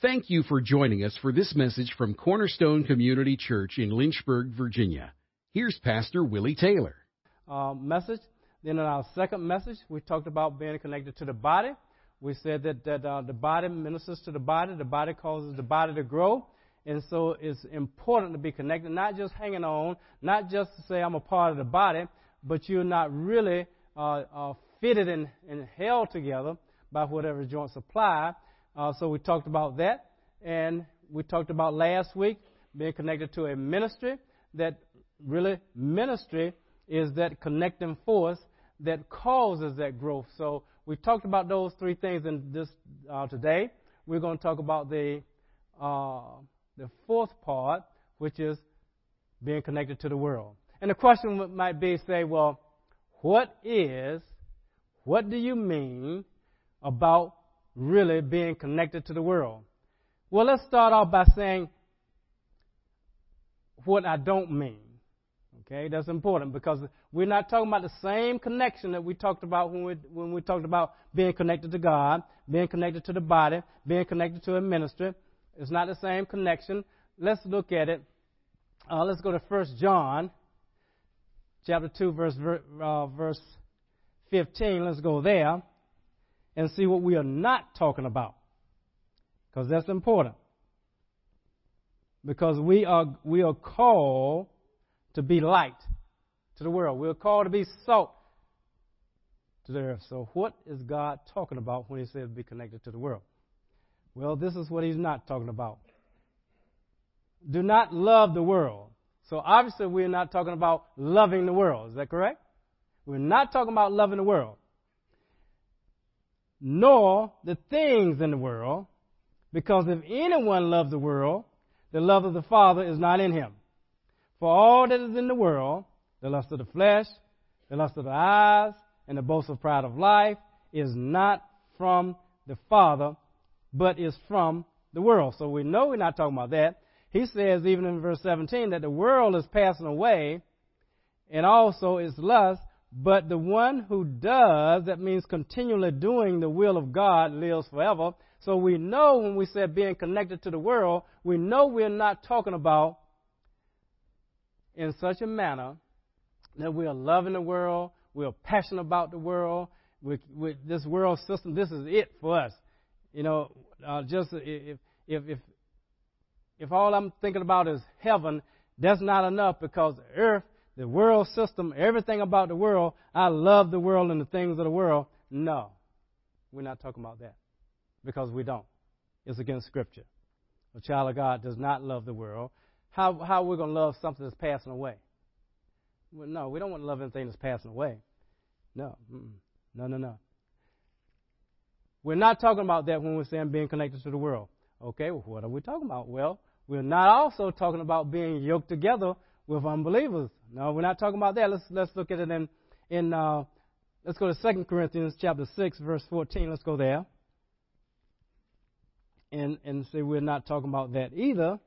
Thank you for joining us for this message from Cornerstone Community Church in Lynchburg, Virginia. Here's Pastor Willie Taylor. Uh, message. Then in our second message, we talked about being connected to the body. We said that, that uh, the body ministers to the body, the body causes the body to grow. And so it's important to be connected, not just hanging on, not just to say I'm a part of the body, but you're not really uh, uh fitted and, and held together by whatever joint supply. Uh, so we talked about that. And we talked about last week being connected to a ministry that really ministry is that connecting force that causes that growth. So we talked about those three things in this uh, today. We're going to talk about the uh, the fourth part, which is being connected to the world. And the question might be, say, well, what is, what do you mean about really being connected to the world? Well, let's start off by saying what I don't mean. Okay, that's important because we're not talking about the same connection that we talked about when we when we talked about being connected to God, being connected to the body, being connected to a ministry. It's not the same connection. Let's look at it. Uh, let's go to First John, chapter two, verse uh, verse fifteen. Let's go there and see what we are not talking about. Because that's important. Because we are, we are called to be light to the world. We are called to be salt to the earth. So, what is God talking about when He says be connected to the world? Well, this is what He's not talking about. Do not love the world. So, obviously, we're not talking about loving the world. Is that correct? We're not talking about loving the world nor the things in the world, because if anyone loves the world, the love of the Father is not in him. For all that is in the world, the lust of the flesh, the lust of the eyes, and the boastful pride of life, is not from the Father, but is from the world. So we know we're not talking about that. He says, even in verse 17, that the world is passing away, and also its lust, but the one who does, that means continually doing the will of God, lives forever. So we know when we say being connected to the world, we know we're not talking about in such a manner that we are loving the world, we are passionate about the world, with, this world system. This is it for us. You know, uh, just if, if if if all I'm thinking about is heaven, that's not enough because earth the world system, everything about the world, I love the world and the things of the world. No, we're not talking about that because we don't. It's against Scripture. A child of God does not love the world. How how are we going to love something that's passing away? Well, no, we don't want to love anything that's passing away. No, no, no, no. We're not talking about that when we're saying being connected to the world. Okay, well, what are we talking about? Well, we're not also talking about being yoked together with unbelievers. No, we're not talking about that. Let's let's look at it in in uh, let's go to Second Corinthians chapter six, verse fourteen. Let's go there. And and say we're not talking about that either.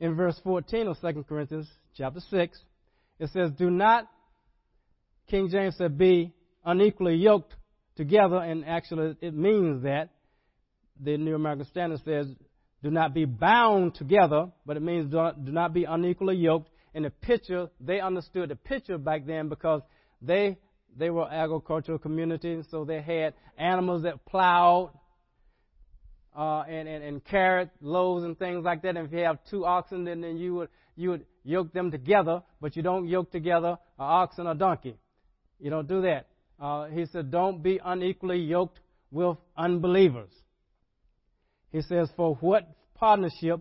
In verse 14 of Second Corinthians chapter 6, it says, Do not, King James said, be unequally yoked together, and actually it means that. The New American Standard says, do not be bound together, but it means do not, be unequally yoked. In the picture, they understood the picture back then because they they were agricultural communities, so they had animals that plowed uh, and, and, and carried loads and things like that. And if you have two oxen, then, then you would you would yoke them together, but you don't yoke together an ox and a donkey. You don't do that. Uh, he said, don't be unequally yoked with unbelievers. He says, For what partnership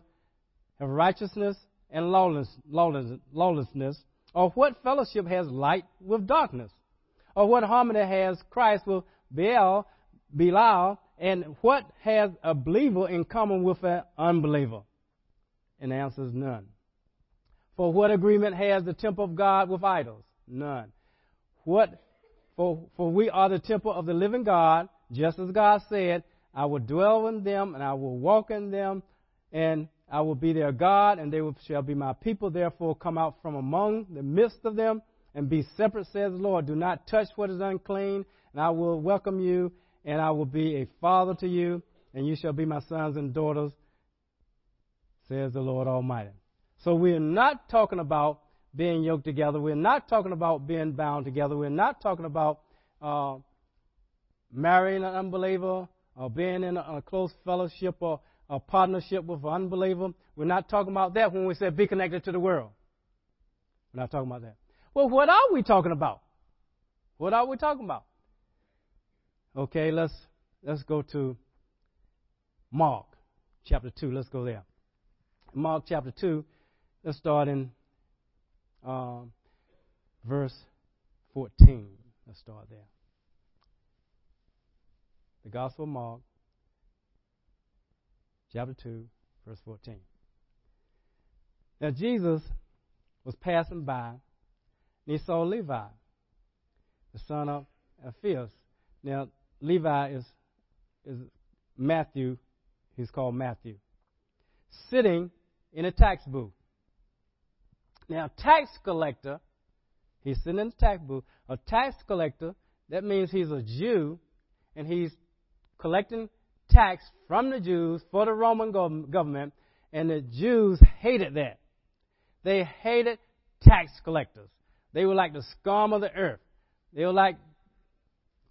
have righteousness and lawless, lawless, lawlessness? Or what fellowship has light with darkness? Or what harmony has Christ with Baal, Belial? And what has a believer in common with an unbeliever? And the answer is none. For what agreement has the temple of God with idols? None. What for, for we are the temple of the living God, just as God said, I will dwell in them, and I will walk in them, and I will be their God, and they shall be my people. Therefore, come out from among the midst of them, and be separate, says the Lord. Do not touch what is unclean, and I will welcome you, and I will be a father to you, and you shall be my sons and daughters, says the Lord Almighty. So we're not talking about being yoked together. We're not talking about being bound together. We're not talking about uh, marrying an unbeliever or being in a, a close fellowship or a partnership with an unbeliever. We're not talking about that when we say be connected to the world. We're not talking about that. Well, what are we talking about? What are we talking about? Okay, let's let's go to Mark chapter two. Let's go there. Mark chapter two. Let's start in um, verse 14. Let's start there. The Gospel of Mark, chapter 2, verse 14. Now, Jesus was passing by, and he saw Levi, the son of Alphaeus. Now, Levi is, is Matthew, he's called Matthew, sitting in a tax booth. Now, tax collector, he's sitting in the tax booth. A tax collector, that means he's a Jew, and he's collecting tax from the Jews for the Roman government, and the Jews hated that. They hated tax collectors. They were like the scum of the earth. They were like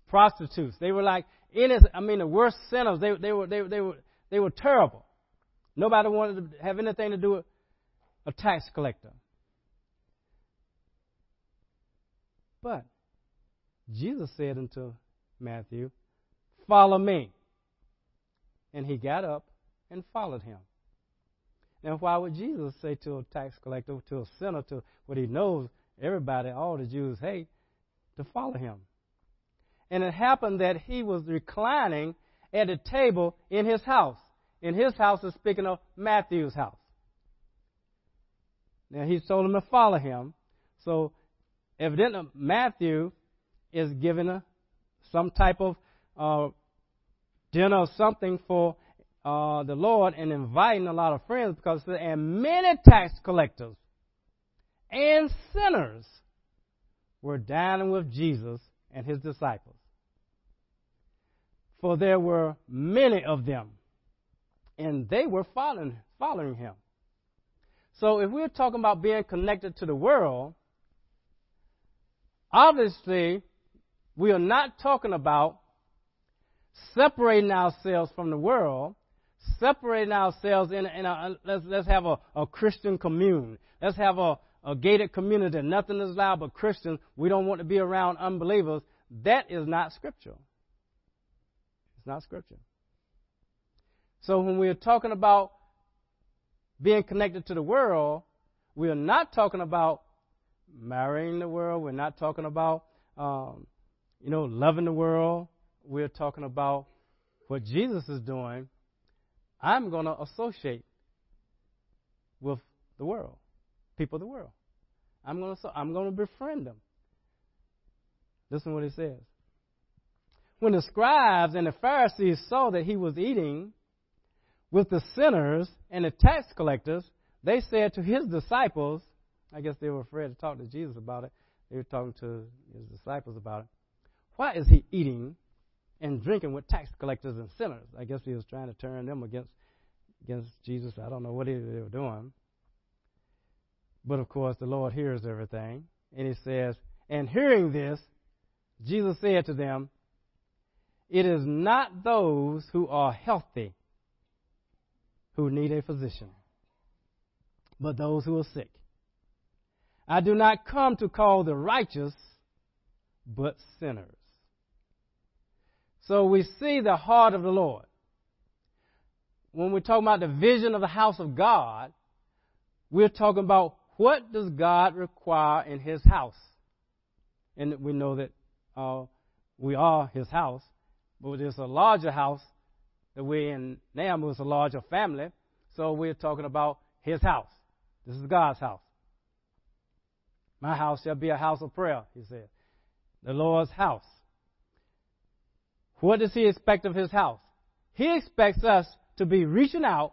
prostitutes. They were like innocent, I mean the worst sinners. They, they were they, they were they were terrible. Nobody wanted to have anything to do with a tax collector. But Jesus said unto Matthew, Follow me. And he got up and followed him. Now, why would Jesus say to a tax collector, to a sinner, to what he knows everybody, all the Jews hate, to follow him? And it happened that he was reclining at a table in his house. In his house is speaking of Matthew's house. Now he told him to follow him. So evidently Matthew is giving a, some type of uh, dinner or something for uh, the Lord and inviting a lot of friends because and many tax collectors and sinners were dining with Jesus and his disciples. For there were many of them, and they were following, following him. So if we're talking about being connected to the world, Obviously, we are not talking about separating ourselves from the world, separating ourselves in, in a, let's, let's have a, a Christian commune. Let's have a, a gated community. Nothing is allowed but Christians. We don't want to be around unbelievers. That is not scriptural. It's not scripture. So when we are talking about being connected to the world, we are not talking about marrying the world. We're not talking about, um, you know, loving the world. We're talking about what Jesus is doing. I'm going to associate with the world, people of the world. I'm going to I'm going to befriend them. Listen what he says. When the scribes and the Pharisees saw that he was eating with the sinners and the tax collectors, they said to his disciples, I guess they were afraid to talk to Jesus about it. They were talking to his disciples about it. Why is he eating and drinking with tax collectors and sinners? I guess he was trying to turn them against against Jesus. I don't know what they were doing. But of course, the Lord hears everything. And he says, And hearing this, Jesus said to them, It is not those who are healthy who need a physician, but those who are sick. I do not come to call the righteous, but sinners. So we see the heart of the Lord. When we're talking about the vision of the house of God, we're talking about what does God require in His house. And we know that uh, we are His house, but there's a larger house that we're in now. It's a larger family, so we're talking about His house. This is God's house. My house shall be a house of prayer, he said. The Lord's house. What does he expect of his house? He expects us to be reaching out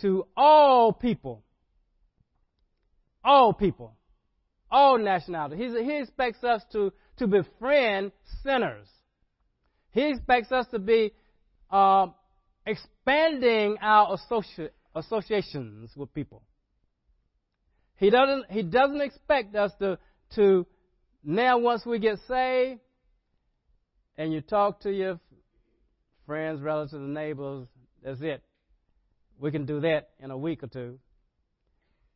to all people. All people. All nationalities. He, expects us to, to befriend sinners. He expects us to be uh, expanding our associ- associations with people. He doesn't, he doesn't expect us to, to now once we get saved and you talk to your friends, relatives, and neighbors, that's it. We can do that in a week or two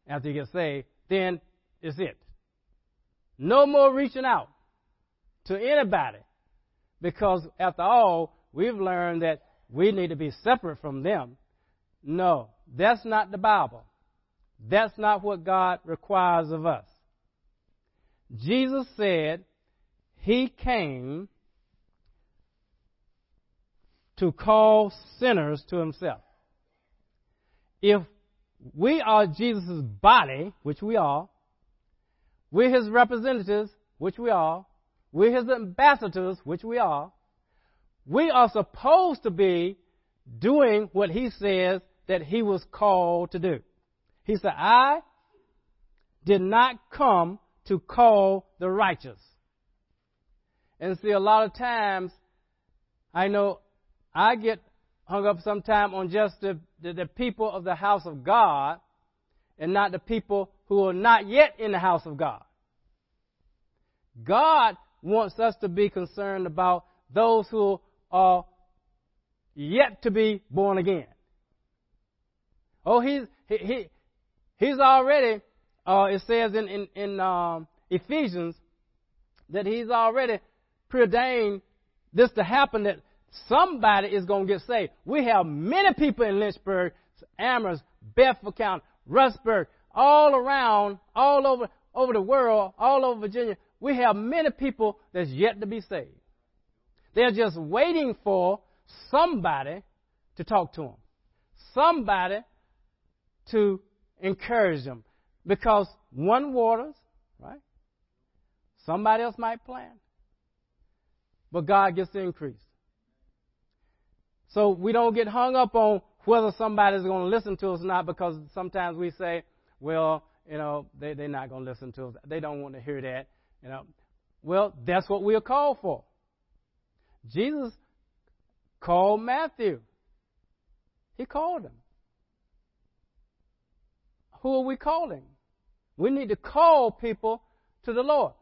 after you get saved. Then it's it. No more reaching out to anybody because after all, we've learned that we need to be separate from them. No, that's not the Bible. That's not what God requires of us. Jesus said he came to call sinners to himself. If we are Jesus' body, which we are, we're his representatives, which we are, we're his ambassadors, which we are, we are supposed to be doing what he says that he was called to do. He said, I did not come to call the righteous. And see, a lot of times, I know I get hung up sometime on just the, the, the, people of the house of God and not the people who are not yet in the house of God. God wants us to be concerned about those who are yet to be born again. Oh, he's he, he he's already. Uh, it says in in, in um, Ephesians that he's already preordained this to happen. That somebody is going to get saved. We have many people in Lynchburg, Amherst, Bedford County, Rustburg, all around, all over over the world, all over Virginia. We have many people that's yet to be saved. They're just waiting for somebody to talk to them, somebody to encourage them. Because one waters, right? Somebody else might plant. But God gets the increase. So we don't get hung up on whether somebody's going to listen to us or not because sometimes we say, well, you know, they, they're not going to listen to us. They don't want to hear that. You know, well, that's what we are called for. Jesus called Matthew. He called him. Who are we calling? We need to call people to the Lord.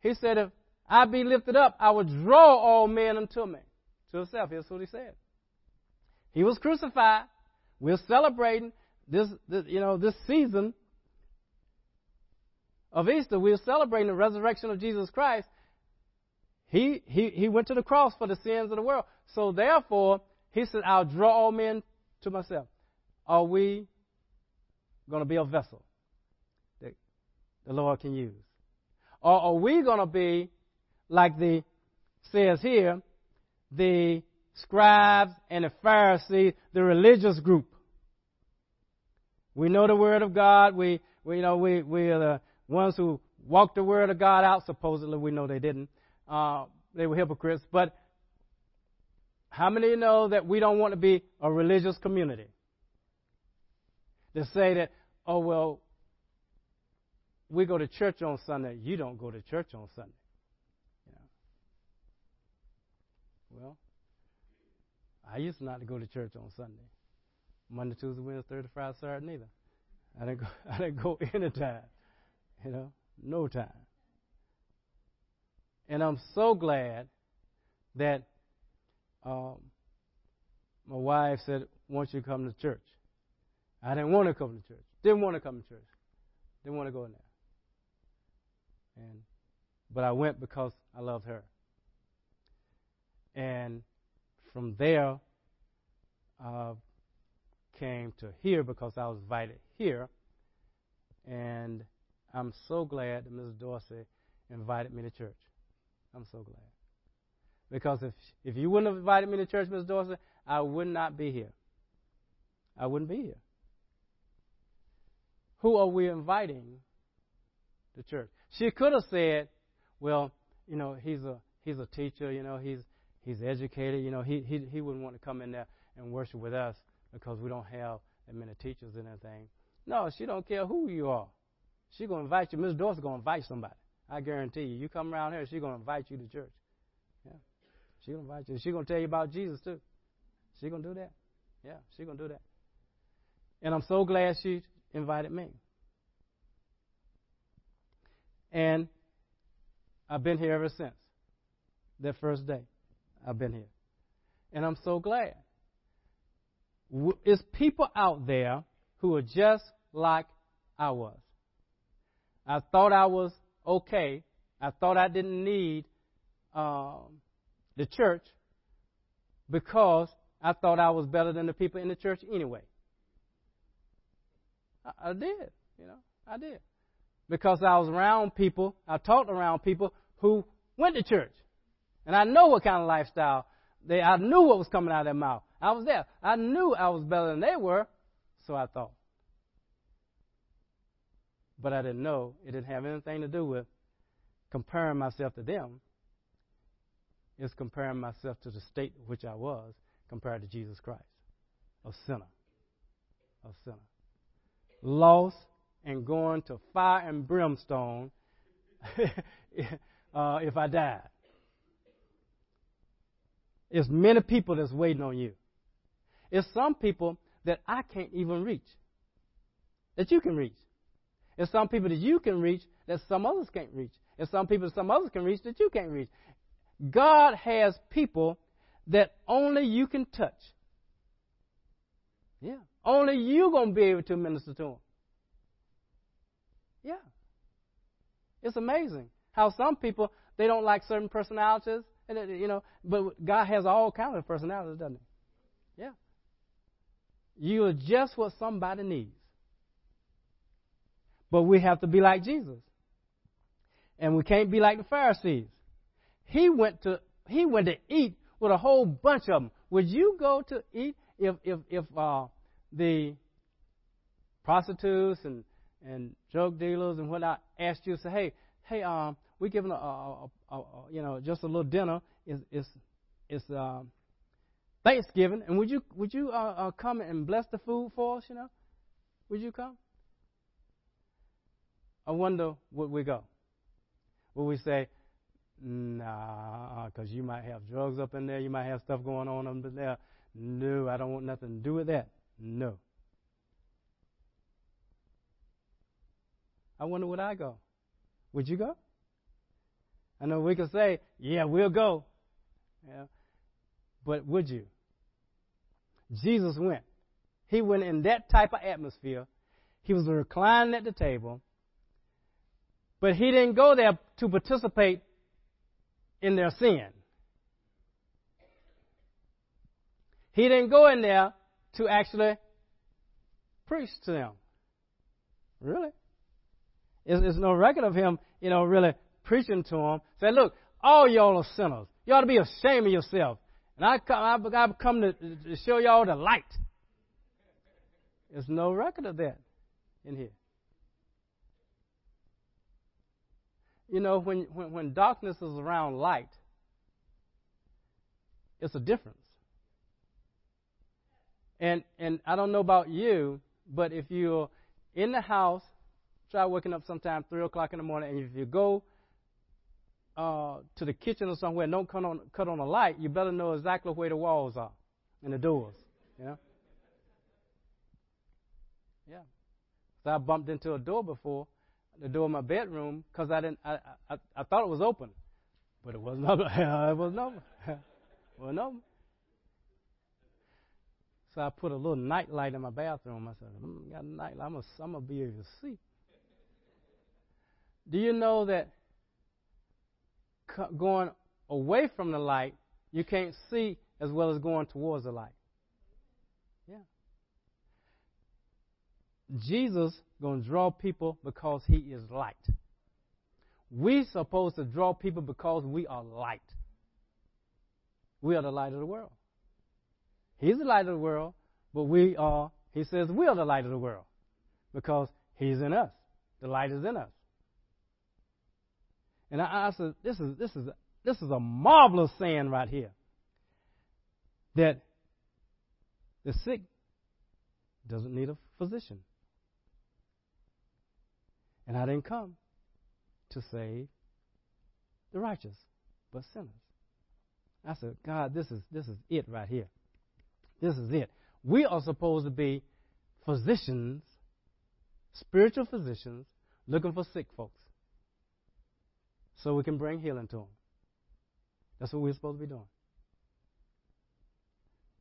He said, If I be lifted up, I will draw all men unto me. To himself. That's what he said. He was crucified. We're celebrating this, this you know, this season of Easter. We're celebrating the resurrection of Jesus Christ. He, he, he went to the cross for the sins of the world. So therefore, he said, I'll draw all men to myself. Are we going to be a vessel that the Lord can use? Or are we going to be, like the says here, the scribes and the Pharisees, the religious group? We know the Word of God. We, we you know, we, we are the ones who walked the Word of God out. Supposedly, we know they didn't. Uh, they were hypocrites. But how many know that we don't want to be a religious community? To say that, oh, well, we go to church on Sunday. You don't go to church on Sunday. Well, I used not to go to church on Sunday. Monday, Tuesday, Wednesday, Thursday, Friday, Saturday, neither. I didn't go. I didn't go anytime. You know, no time. And I'm so glad that um, my wife said, "Won't you come to church?" I didn't want to come to church. Didn't want to come to church. Didn't want to go in there. And but I went because I loved her. And from there, uh, came to here because I was invited here. And I'm so glad that Mrs. Dorsey invited me to church. I'm so glad. Because if if you wouldn't have invited me to church, Miss Dorsey, I would not be here. I wouldn't be here. Who are we inviting to church? She could have said, "Well, you know, he's a he's a teacher. You know, he's he's educated. You know, he he he wouldn't want to come in there and worship with us because we don't have that many teachers and everything." No, she don't care who you are. She's gonna invite you. Miss Dorsey's gonna invite somebody. I guarantee you. You come around here, she's going to invite you to church. Yeah. She's going to invite you. She's going to tell you about Jesus, too. She's going to do that. Yeah, she's going to do that. And I'm so glad she invited me. And I've been here ever since that first day. I've been here. And I'm so glad. It's people out there who are just like I was. I thought I was okay. I thought I didn't need um, the church because I thought I was better than the people in the church anyway. I, I did, you know, I did. Because I was around people, I talked around people who went to church. And I know what kind of lifestyle they I knew what was coming out of their mouth. I was there. I knew I was better than they were, so I thought. But I didn't know it didn't have anything to do with comparing myself to them. It's comparing myself to the state in which I was compared to Jesus Christ, a sinner. A sinner. Lost and going to fire and brimstone uh, if I died. It's many people that's waiting on you. It's some people that I can't even reach, that you can reach. It's some people that you can reach that some others can't reach. It's some people that some others can reach that you can't reach. God has people that only you can touch. Yeah. Only you're going to be able to minister to them. Yeah. It's amazing how some people, they don't like certain personalities, and you know, but God has all kinds of personalities, doesn't he? Yeah. You are just what somebody needs. But we have to be like Jesus. And we can't be like the Pharisees. He went to he went to eat with a whole bunch of them. Would you go to eat if if if uh, the prostitutes and and drug dealers and whatnot asked you to say, hey, hey, um, we're giving a, a, a, a you know just a little dinner. Is is is um, Thanksgiving, and would you would you uh, uh, come and bless the food for us? You know, would you come? I wonder would we go? Would we say, nah, because you might have drugs up in there, you might have stuff going on up in there. No, I don't want nothing to do with that. No. I wonder would I go? Would you go? I know we can say, yeah, we'll go. Yeah. But would you? Jesus went. He went in that type of atmosphere. He was reclining at the table. But he didn't go there to participate in their sin. He didn't go in there to actually preach to them. Really? There's, no record of him, you know, really preaching to them. Say, look, all y'all are sinners. You ought to be ashamed of yourself. And I come, I've come to, to show y'all the light. There's no record of that in here. You know, when, when, when darkness is around light, it's a difference. And and I don't know about you, but if you're in the house, try waking up sometime three o'clock in the morning, and if you go uh, to the kitchen or somewhere, don't cut on cut on a light, you better know exactly where the walls are and the doors. You know. Yeah. So I bumped into a door before, the door of my bedroom, because I didn't. I, I I thought it was open, but it wasn't open. it wasn't open. wasn't open. So I put a little night light in my bathroom. I said, mm, "Got a night light. I'm I'm gonna be able to see." Do you know that going away from the light, you can't see as well as going towards the light. Yeah. Jesus going to draw people because he is light. We supposed to draw people because we are light. We are the light of the world. He's the light of the world, but we are, he says, we are the light of the world because he's in us. The light is in us. And I, I said, this is, this, is, this is a marvelous saying right here. That the sick doesn't need a physician. And I didn't come to save the righteous, but sinners. I said, God, this is this is it right here. This is it. We are supposed to be physicians, spiritual physicians, looking for sick folks so we can bring healing to them. That's what we're supposed to be doing.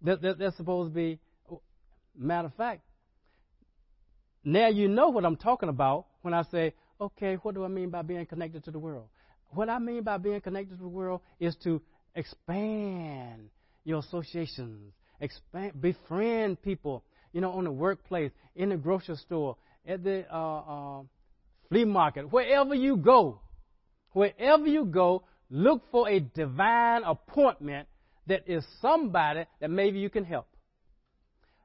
That, that, that's supposed to be, matter of fact, now you know what I'm talking about when I say, okay, what do I mean by being connected to the world? What I mean by being connected to the world is to expand your associations, expand, befriend people, you know, on the workplace, in the grocery store, at the uh, uh, flea market, wherever you go, wherever you go, look for a divine appointment that is somebody that maybe you can help.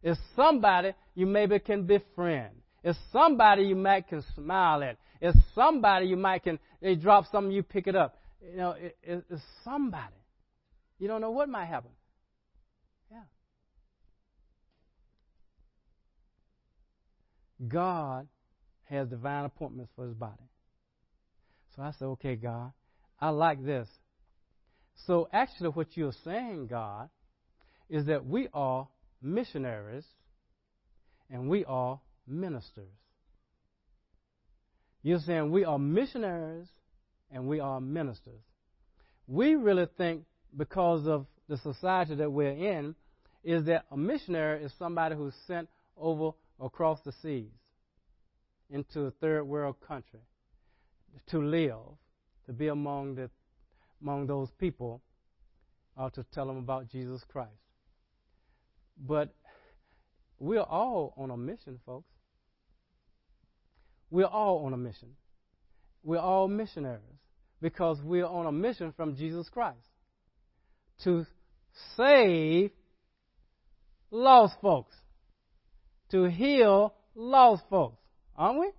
It's somebody you maybe can befriend. It's somebody you might can smile at. It's somebody you might can, they drop something, you pick it up. You know, it, it, it's somebody. You don't know what might happen. Yeah. God has divine appointments for his body. So I said, okay, God, I like this. So actually, what you're saying, God, is that we are missionaries and we are ministers. You're saying we are missionaries and we are ministers. We really think because of the society that we're in is that a missionary is somebody who's sent over across the seas into a third world country to live, to be among the among those people, or to tell them about Jesus Christ. But we're all on a mission, folks. We're all on a mission. We're all missionaries because we're on a mission from Jesus Christ to save lost folks, to heal lost folks, aren't we?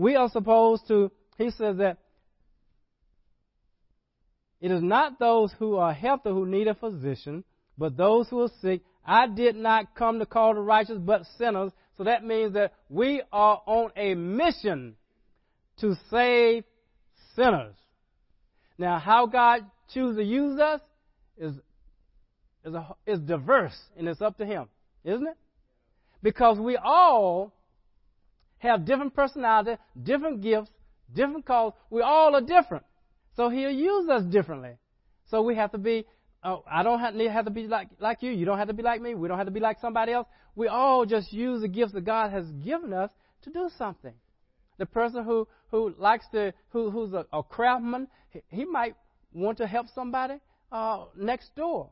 We are supposed to, he says that it is not those who are healthy who need a physician, but those who are sick. I did not come to call the righteous, but sinners. So that means that we are on a mission to save sinners. Now, how God chooses to use us is, is, a, is diverse, and it's up to Him, isn't it? Because we all have different personality, different gifts, different calls. We all are different. So he'll use us differently. So we have to be, oh, I don't have, have to be like, like you. You don't have to be like me. We don't have to be like somebody else. We all just use the gifts that God has given us to do something. The person who, who likes to, who, who's a, a craftsman, he, he, might want to help somebody uh, next door.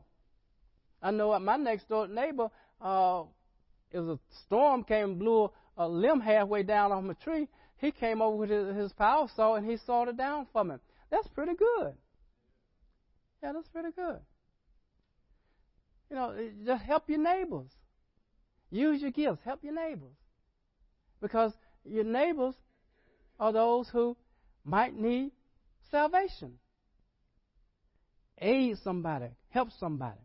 I know at my next door neighbor, uh, it was a storm came and blew a limb halfway down off my tree. He came over with his, his power saw and he sawed it down for me. That's pretty good. Yeah, that's pretty good. You know, just help your neighbors. Use your gifts. Help your neighbors. Because your neighbors are those who might need salvation. Aid somebody. Help somebody.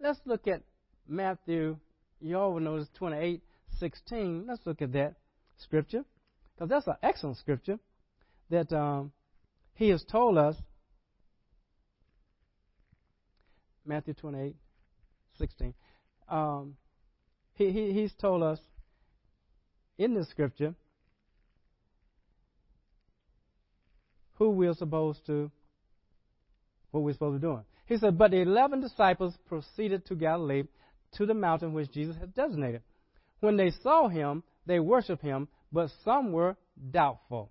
Let's look at Matthew. You all know this 28, 16. Let's look at that scripture. Because that's an excellent scripture that um, he has told us, Matthew 28, 16, um, he, he, he's told us in the scripture who we're supposed to, what we're supposed to be doing. He said, But the eleven disciples proceeded to Galilee, to the mountain which Jesus had designated. When they saw him, they worshipped him, but some were doubtful.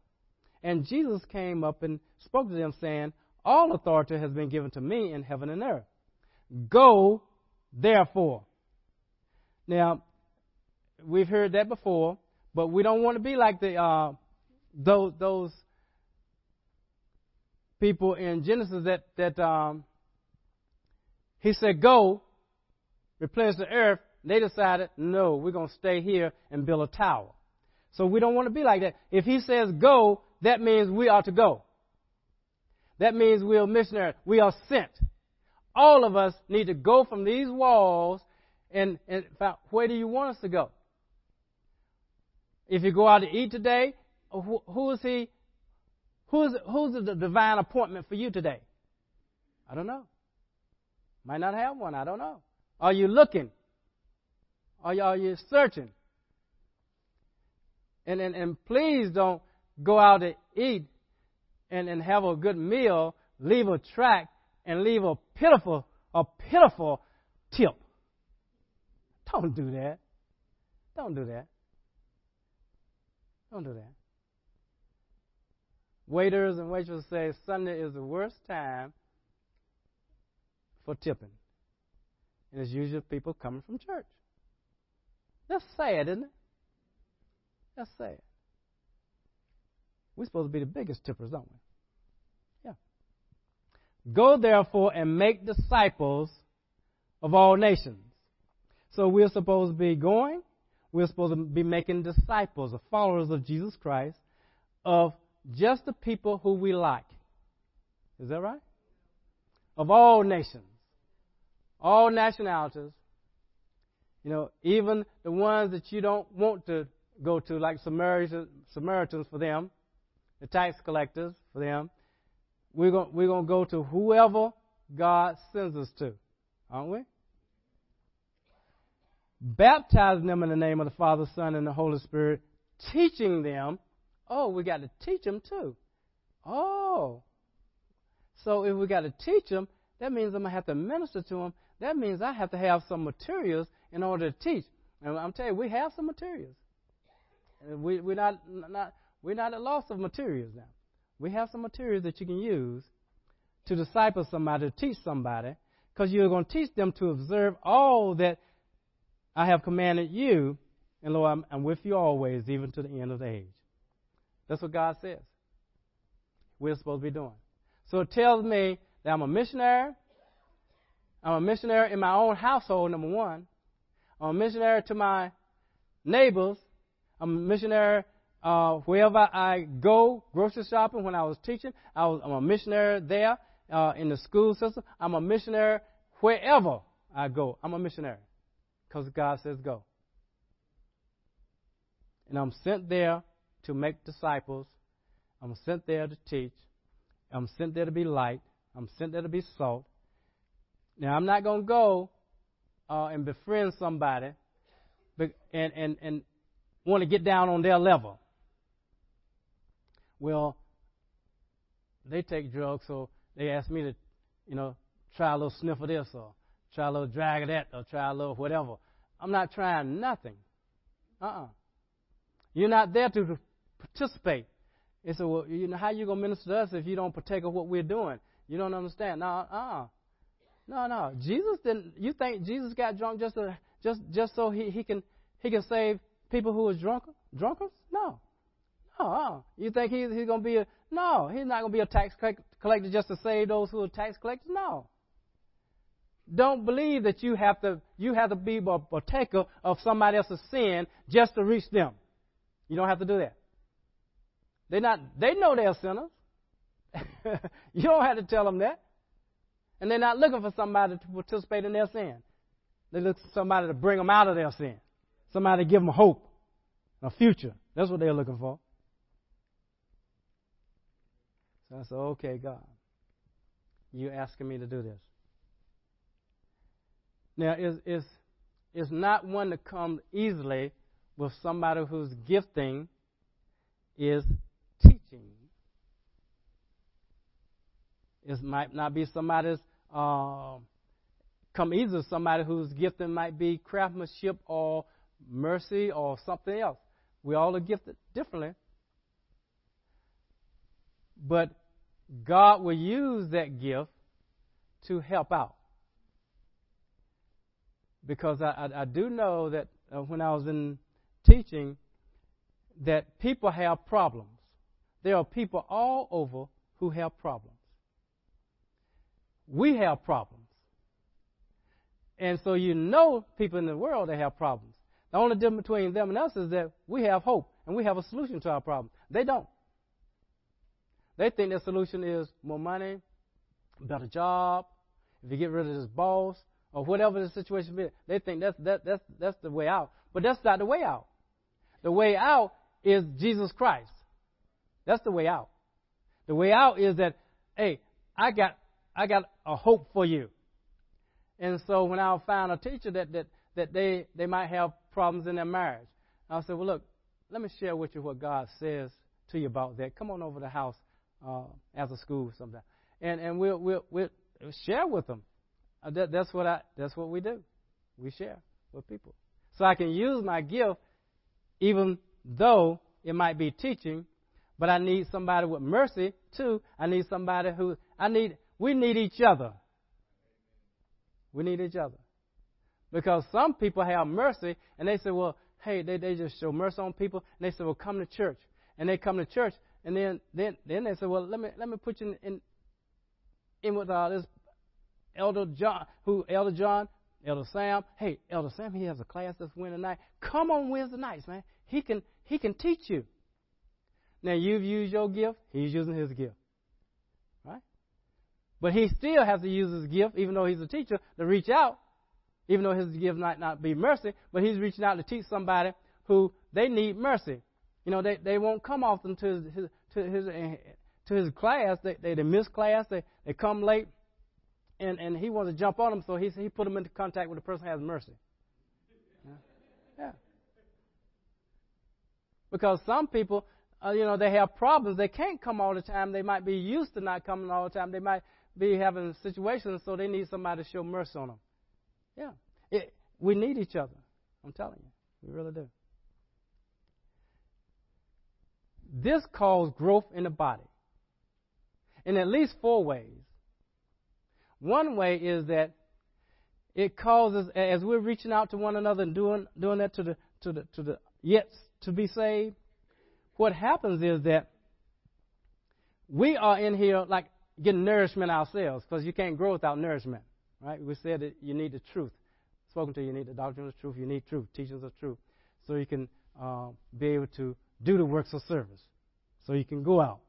And Jesus came up and spoke to them, saying, All authority has been given to me in heaven and earth. Go, therefore. Now, we've heard that before, but we don't want to be like the uh, those those people in Genesis that that um, he said, "Go, replenish the earth." They decided, "No, we're going to stay here and build a tower." So we don't want to be like that. If he says go, that means we are to go. That means we are missionaries. We are sent. All of us need to go from these walls and, and where do you want us to go? If you go out to eat today, who, who is he? Who's, who's the divine appointment for you today? I don't know. Might not have one. I don't know. Are you looking? Are you, are you searching? And, and, and please don't go out to eat and, and have a good meal, leave a track, and leave a pitiful, a pitiful tip. Don't do that. Don't do that. Don't do that. Waiters and waitresses say Sunday is the worst time for tipping. And it's usually people coming from church. That's sad, isn't it? That's sad. We're supposed to be the biggest tippers, don't we? Yeah. Go therefore and make disciples of all nations. So we're supposed to be going, we're supposed to be making disciples, of followers of Jesus Christ, of just the people who we like. Is that right? Of all nations, all nationalities, you know, even the ones that you don't want to go to, like Samaritans, for them, the tax collectors for them. We're going we're to go to whoever God sends us to, aren't we? Baptizing them in the name of the Father, Son, and the Holy Spirit, teaching them. Oh, we got to teach them too. Oh. So if we got to teach them, that means I'm going to have to minister to them. That means I have to have some materials in order to teach. And I'm telling you, we have some materials. Uh, we, we're not, not we're not at loss of materials now. We have some materials that you can use to disciple somebody, to teach somebody, because you're going to teach them to observe all that I have commanded you, and Lord, I'm, I'm with you always, even to the end of the age. That's what God says. We're supposed to be doing. So it tells me that I'm a missionary. I'm a missionary in my own household, number one. I'm a missionary to my neighbors. I'm a missionary uh, wherever I go, grocery shopping, when I was teaching, I was, I'm a missionary there uh, in the school system. I'm a missionary wherever I go. I'm a missionary because God says go. And I'm sent there to make disciples. I'm sent there to teach. I'm sent there to be light. I'm sent there to be salt. Now, I'm not going to go uh, and befriend somebody and, and, and want to get down on their level. Well, they take drugs, so they ask me to, you know, try a little sniff of this or try a little drag of that or try a little whatever. I'm not trying nothing. Uh-uh. You're not there to participate. They a, well, you know, how you gonna minister to us if you don't partake of what we're doing? You don't understand. No, uh-uh. No, no. Jesus didn't. You think Jesus got drunk just to, just just so he, he can he can save people who are drunk drunkards? No. Uh-uh. You think he, he's to be a. No, he's not to be a tax collector just to save those who are tax collectors. No. Don't believe that you have to you have to be a partaker of somebody else's sin just to reach them. You don't have to do that. They not they know they're sinners. you don't have to tell them that. And they're not looking for somebody to participate in their sin. They look for somebody to bring them out of their sin. Somebody to give them hope, a future. That's what they're looking for. So I said, okay, God, you're asking me to do this. Now, it's, it's, it's not one that comes easily with somebody whose gifting is teaching. It might not be somebody's uh, come easily somebody whose gifting might be craftsmanship or mercy or something else. We all are gifted differently. But God will use that gift to help out. Because I, I, I do know that uh, when I was in teaching, that people have problems. There are people all over who have problems. We have problems. And so you know people in the world that have problems. The only difference between them and us is that we have hope and we have a solution to our problem. They don't. They think their solution is more money, better job, if you get rid of this boss, or whatever the situation is. They think that's, that, that's, that's the way out. But that's not the way out. The way out is Jesus Christ. That's the way out. The way out is that, hey, I got, I got a hope for you. And so when I found a teacher that, that, that they, they might have problems in their marriage, I said, well, look, let me share with you what God says to you about that. Come on over to the house uh, as a school sometime, and and we'll we'll, we'll share with them. Uh, that, that's what I that's what we do. We share with people, so I can use my gift, even though it might be teaching, but I need somebody with mercy too. I need somebody who I need. We need each other. We need each other. Because some people have mercy and they say, well, hey, they, they just show mercy on people and they say, well, come to church. And they come to church and then then then they say, well, let me let me put you in in, in with uh, this Elder John, who Elder John, Elder Sam. Hey, Elder Sam, he has a class this Wednesday night. Come on Wednesday nights, man. He can he can teach you. Now you've used your gift, he's using his gift. But he still has to use his gift, even though he's a teacher, to reach out, even though his gift might not be mercy, but he's reaching out to teach somebody who they need mercy. You know, they, they won't come often to his, to his to his class. They they, they miss class. They they come late, and and he wants to jump on them, so he he put them into contact with the person who has mercy. Yeah. yeah. Because some people, uh, you know, they have problems. They can't come all the time. They might be used to not coming all the time. They might be having situations, so they need somebody to show mercy on them. Yeah. It, we need each other. I'm telling you. We really do. This causes growth in the body in at least four ways. One way is that it causes, as we're reaching out to one another and doing, doing that to the, to the, to the yet to be saved, what happens is that we are in here like getting nourishment ourselves because you can't grow without nourishment, right? We said that you need the truth. Spoken to you, you need the doctrine of truth. You need truth, teachings of truth, so you can uh, be able to do the works of service, so you can go out.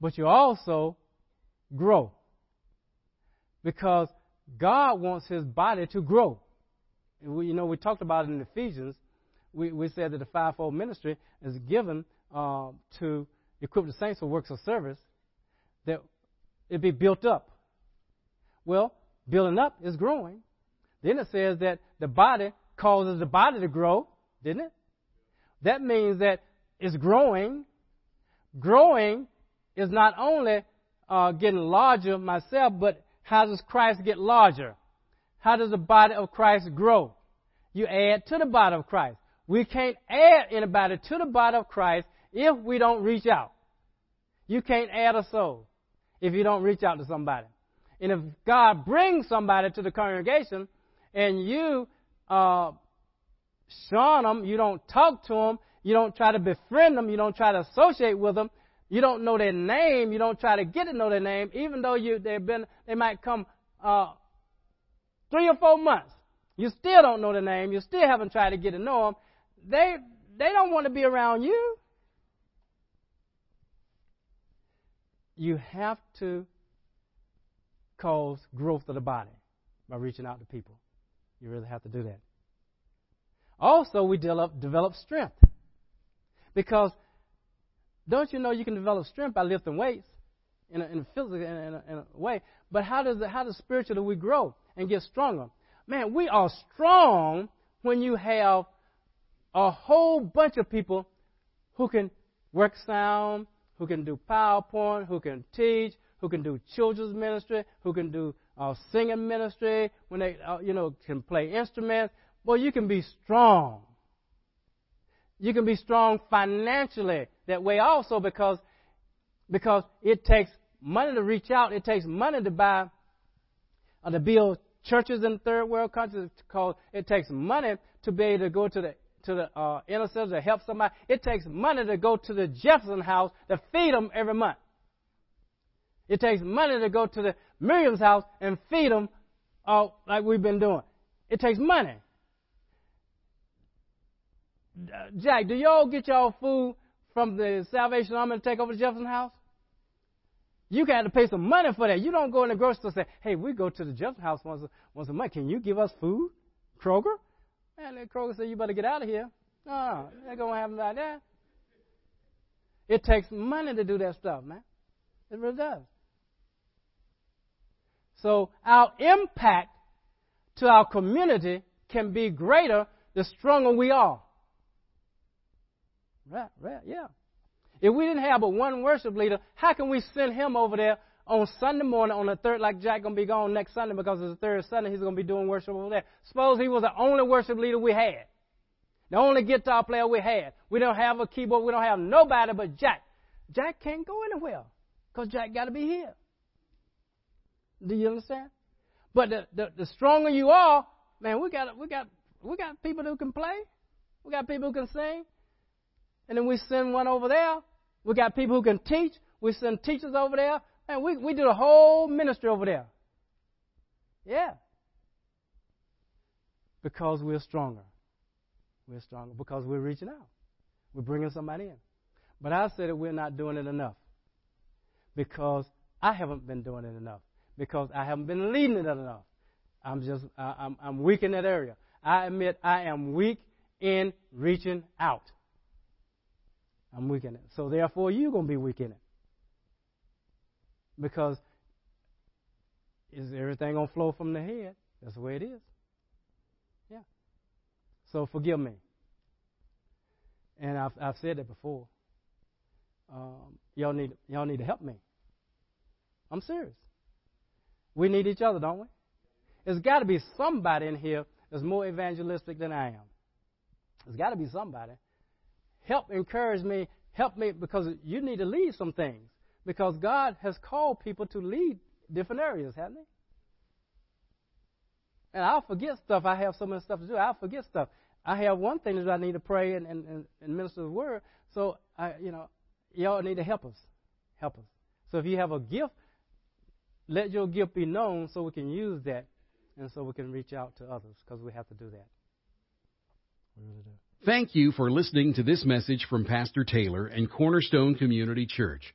But you also grow because God wants His body to grow. We, you know, we talked about it in Ephesians. We, we said that the fivefold ministry is given uh, to equip the saints for works of service that it be built up. Well, building up is growing. Then it says that the body causes the body to grow, didn't it? That means that it's growing. Growing is not only uh, getting larger myself, but how does Christ get larger? How does the body of Christ grow? You add to the body of Christ. We can't add anybody to the body of Christ if we don't reach out. You can't add a soul if you don't reach out to somebody. And if God brings somebody to the congregation and you uh, shun them, you don't talk to them, you don't try to befriend them, you don't try to associate with them, you don't know their name, you don't try to get to know their name, even though you they've been they might come uh, three or four months. You still don't know the name, you still haven't tried to get to know them. They they don't want to be around you. You have to cause growth of the body by reaching out to people. You really have to do that. Also, we develop, develop strength. Because don't you know you can develop strength by lifting weights in a, in a physical in a, in a way? But how does it, how does spiritually we grow and get stronger? Man, we are strong when you have a whole bunch of people who can work sound, who can do PowerPoint, who can teach, who can do children's ministry, who can do uh, singing ministry, when they, uh, you know, can play instruments. Well, you can be strong. You can be strong financially that way also because because it takes money to reach out. It takes money to buy uh, to build churches in third world countries. Called, it takes money to be able to go to the to the uh, inner to help somebody. It takes money to go to the Jefferson house to feed them every month. It takes money to go to the Miriam's house and feed them uh, like we've been doing. It takes money. Jack, do y'all get y'all food from the Salvation Army to take over the Jefferson house? You got to pay some money for that. You don't go in the grocery store and say, hey, we go to the Jefferson house once a, once a month. Can you give us food? Kroger? And then Kroger said, You better get out of here. No, they're going to them like that. It takes money to do that stuff, man. It really does. So our impact to our community can be greater the stronger we are. Right, right, yeah. If we didn't have but one worship leader, how can we send him over there on Sunday morning on the third, like Jack gonna be gone next Sunday because it's the third Sunday, he's gonna be doing worship over there. Suppose he was the only worship leader we had. The only guitar player we had. We don't have a keyboard, we don't have nobody but Jack. Jack can't go anywhere. Because Jack gotta be here. Do you understand? But the, the, the stronger you are, man, we got we got we got people who can play. We got people who can sing. And then we send one over there. We got people who can teach. We send teachers over there. And we, we do the whole ministry over there. Yeah. Because we're stronger. We're stronger because we're reaching out. We're bringing somebody in. But I said that we're not doing it enough. Because I haven't been doing it enough. Because I haven't been leading it enough. I'm just, I'm, I'm weak in that area. I admit I am weak in reaching out. I'm weak in it. So therefore, you're going to be weak in it. Because is everything going to flow from the head? That's the way it is. Yeah. So forgive me. And I've, I've said that before. Um, y'all need y'all need to help me. I'm serious. We need each other, don't we? There's got to be somebody in here that's more evangelistic than I am. There's got to be somebody. Help encourage me. Help me because you need to lead some things. Because God has called people to lead different areas, hasn't He? And I'll forget stuff. I have so much stuff to do. I'll forget stuff. I have one thing that I need to pray and, and, and minister the word. So, I, you know, y'all need to help us. Help us. So if you have a gift, let your gift be known so we can use that and so we can reach out to others because we have to do that. Thank you for listening to this message from Pastor Taylor and Cornerstone Community Church.